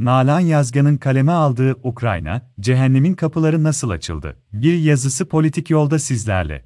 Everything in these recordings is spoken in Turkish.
Nalan Yazgan'ın kaleme aldığı Ukrayna, cehennemin kapıları nasıl açıldı? Bir yazısı politik yolda sizlerle.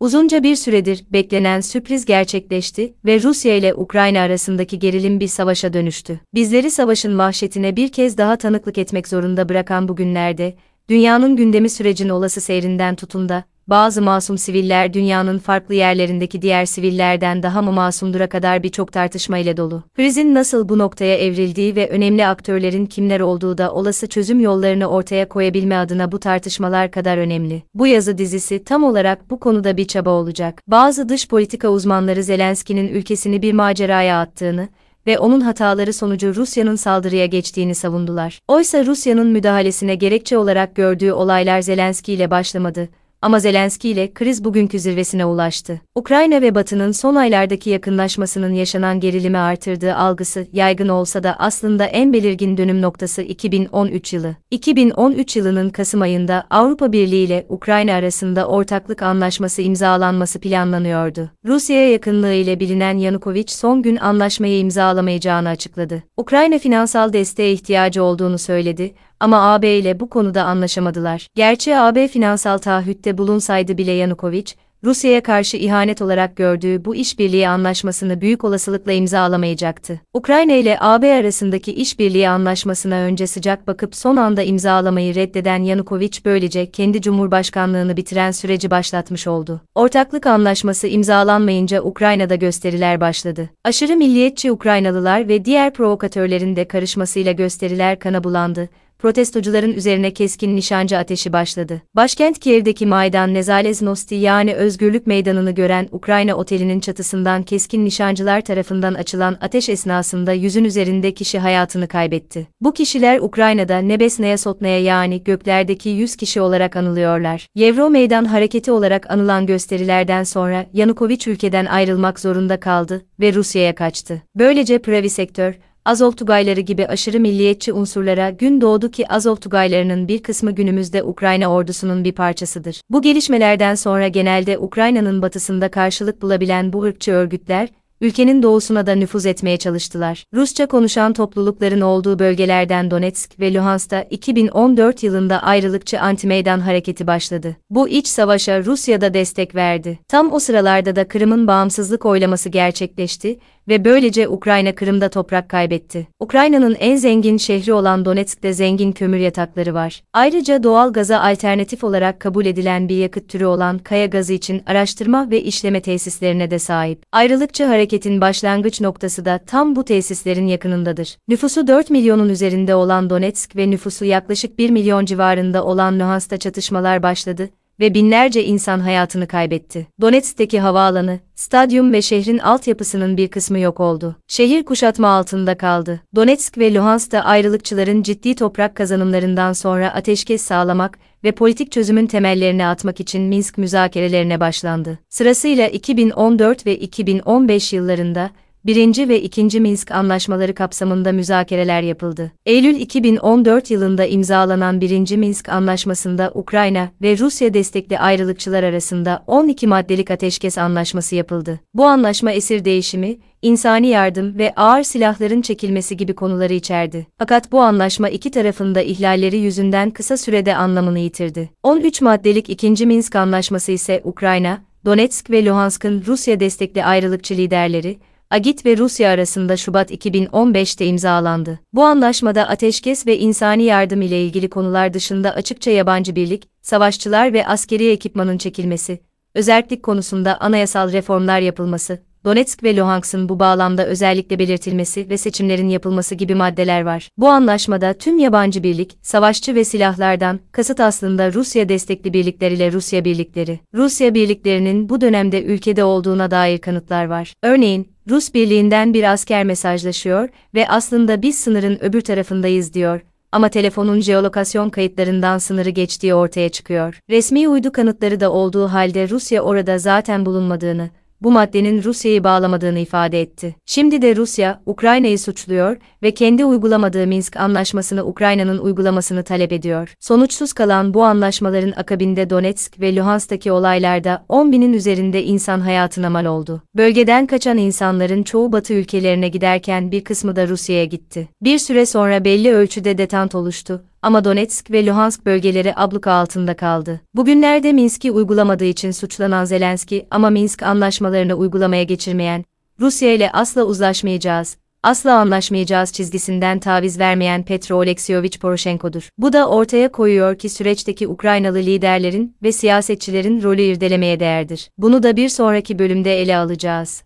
Uzunca bir süredir beklenen sürpriz gerçekleşti ve Rusya ile Ukrayna arasındaki gerilim bir savaşa dönüştü. Bizleri savaşın vahşetine bir kez daha tanıklık etmek zorunda bırakan bu günlerde, dünyanın gündemi sürecin olası seyrinden tutun da, bazı masum siviller dünyanın farklı yerlerindeki diğer sivillerden daha mı masumdura kadar birçok tartışma ile dolu. Krizin nasıl bu noktaya evrildiği ve önemli aktörlerin kimler olduğu da olası çözüm yollarını ortaya koyabilme adına bu tartışmalar kadar önemli. Bu yazı dizisi tam olarak bu konuda bir çaba olacak. Bazı dış politika uzmanları Zelenski'nin ülkesini bir maceraya attığını, ve onun hataları sonucu Rusya'nın saldırıya geçtiğini savundular. Oysa Rusya'nın müdahalesine gerekçe olarak gördüğü olaylar Zelenski ile başlamadı ama Zelenski ile kriz bugünkü zirvesine ulaştı. Ukrayna ve Batı'nın son aylardaki yakınlaşmasının yaşanan gerilimi artırdığı algısı yaygın olsa da aslında en belirgin dönüm noktası 2013 yılı. 2013 yılının Kasım ayında Avrupa Birliği ile Ukrayna arasında ortaklık anlaşması imzalanması planlanıyordu. Rusya'ya yakınlığı ile bilinen Yanukovych son gün anlaşmayı imzalamayacağını açıkladı. Ukrayna finansal desteğe ihtiyacı olduğunu söyledi ama AB ile bu konuda anlaşamadılar. Gerçi AB finansal taahhütte bulunsaydı bile Yanukovych, Rusya'ya karşı ihanet olarak gördüğü bu işbirliği anlaşmasını büyük olasılıkla imzalamayacaktı. Ukrayna ile AB arasındaki işbirliği anlaşmasına önce sıcak bakıp son anda imzalamayı reddeden Yanukovych böylece kendi cumhurbaşkanlığını bitiren süreci başlatmış oldu. Ortaklık anlaşması imzalanmayınca Ukrayna'da gösteriler başladı. Aşırı milliyetçi Ukraynalılar ve diğer provokatörlerin de karışmasıyla gösteriler kana bulandı protestocuların üzerine keskin nişancı ateşi başladı. Başkent Kiev'deki Maydan Nezaleznosti yani Özgürlük Meydanı'nı gören Ukrayna Oteli'nin çatısından keskin nişancılar tarafından açılan ateş esnasında yüzün üzerinde kişi hayatını kaybetti. Bu kişiler Ukrayna'da Nebesnaya Sotnaya yani göklerdeki 100 kişi olarak anılıyorlar. Yevro Meydan hareketi olarak anılan gösterilerden sonra Yanukovych ülkeden ayrılmak zorunda kaldı ve Rusya'ya kaçtı. Böylece Pravi sektör, Azov Tugayları gibi aşırı milliyetçi unsurlara gün doğdu ki Azov Tugaylarının bir kısmı günümüzde Ukrayna ordusunun bir parçasıdır. Bu gelişmelerden sonra genelde Ukrayna'nın batısında karşılık bulabilen bu ırkçı örgütler, ülkenin doğusuna da nüfuz etmeye çalıştılar. Rusça konuşan toplulukların olduğu bölgelerden Donetsk ve Luhansk'ta 2014 yılında ayrılıkçı anti-meydan hareketi başladı. Bu iç savaşa Rusya da destek verdi. Tam o sıralarda da Kırım'ın bağımsızlık oylaması gerçekleşti ve böylece Ukrayna Kırım'da toprak kaybetti. Ukrayna'nın en zengin şehri olan Donetsk'te zengin kömür yatakları var. Ayrıca doğal gaza alternatif olarak kabul edilen bir yakıt türü olan kaya gazı için araştırma ve işleme tesislerine de sahip. Ayrılıkçı hareketin başlangıç noktası da tam bu tesislerin yakınındadır. Nüfusu 4 milyonun üzerinde olan Donetsk ve nüfusu yaklaşık 1 milyon civarında olan Luhansk'ta çatışmalar başladı ve binlerce insan hayatını kaybetti. Donetsk'teki havaalanı, stadyum ve şehrin altyapısının bir kısmı yok oldu. Şehir kuşatma altında kaldı. Donetsk ve Luhansk'ta ayrılıkçıların ciddi toprak kazanımlarından sonra ateşkes sağlamak ve politik çözümün temellerini atmak için Minsk müzakerelerine başlandı. Sırasıyla 2014 ve 2015 yıllarında 1. ve 2. Minsk anlaşmaları kapsamında müzakereler yapıldı. Eylül 2014 yılında imzalanan 1. Minsk anlaşmasında Ukrayna ve Rusya destekli ayrılıkçılar arasında 12 maddelik ateşkes anlaşması yapıldı. Bu anlaşma esir değişimi, insani yardım ve ağır silahların çekilmesi gibi konuları içerdi. Fakat bu anlaşma iki tarafında ihlalleri yüzünden kısa sürede anlamını yitirdi. 13 maddelik 2. Minsk anlaşması ise Ukrayna, Donetsk ve Luhansk'ın Rusya destekli ayrılıkçı liderleri, Agit ve Rusya arasında Şubat 2015'te imzalandı. Bu anlaşmada ateşkes ve insani yardım ile ilgili konular dışında açıkça yabancı birlik, savaşçılar ve askeri ekipmanın çekilmesi, özellik konusunda anayasal reformlar yapılması, Donetsk ve Luhansk'ın bu bağlamda özellikle belirtilmesi ve seçimlerin yapılması gibi maddeler var. Bu anlaşmada tüm yabancı birlik, savaşçı ve silahlardan, kasıt aslında Rusya destekli birlikler ile Rusya birlikleri. Rusya birliklerinin bu dönemde ülkede olduğuna dair kanıtlar var. Örneğin, Rus birliğinden bir asker mesajlaşıyor ve aslında biz sınırın öbür tarafındayız diyor ama telefonun jeolokasyon kayıtlarından sınırı geçtiği ortaya çıkıyor. Resmi uydu kanıtları da olduğu halde Rusya orada zaten bulunmadığını, bu maddenin Rusya'yı bağlamadığını ifade etti. Şimdi de Rusya, Ukrayna'yı suçluyor ve kendi uygulamadığı Minsk anlaşmasını Ukrayna'nın uygulamasını talep ediyor. Sonuçsuz kalan bu anlaşmaların akabinde Donetsk ve Luhansk'taki olaylarda 10 binin üzerinde insan hayatına mal oldu. Bölgeden kaçan insanların çoğu Batı ülkelerine giderken bir kısmı da Rusya'ya gitti. Bir süre sonra belli ölçüde detant oluştu ama Donetsk ve Luhansk bölgeleri abluka altında kaldı. Bugünlerde Minsk'i uygulamadığı için suçlanan Zelenski ama Minsk anlaşmalarını uygulamaya geçirmeyen, Rusya ile asla uzlaşmayacağız, asla anlaşmayacağız çizgisinden taviz vermeyen Petro Oleksiyevich Poroshenko'dur. Bu da ortaya koyuyor ki süreçteki Ukraynalı liderlerin ve siyasetçilerin rolü irdelemeye değerdir. Bunu da bir sonraki bölümde ele alacağız.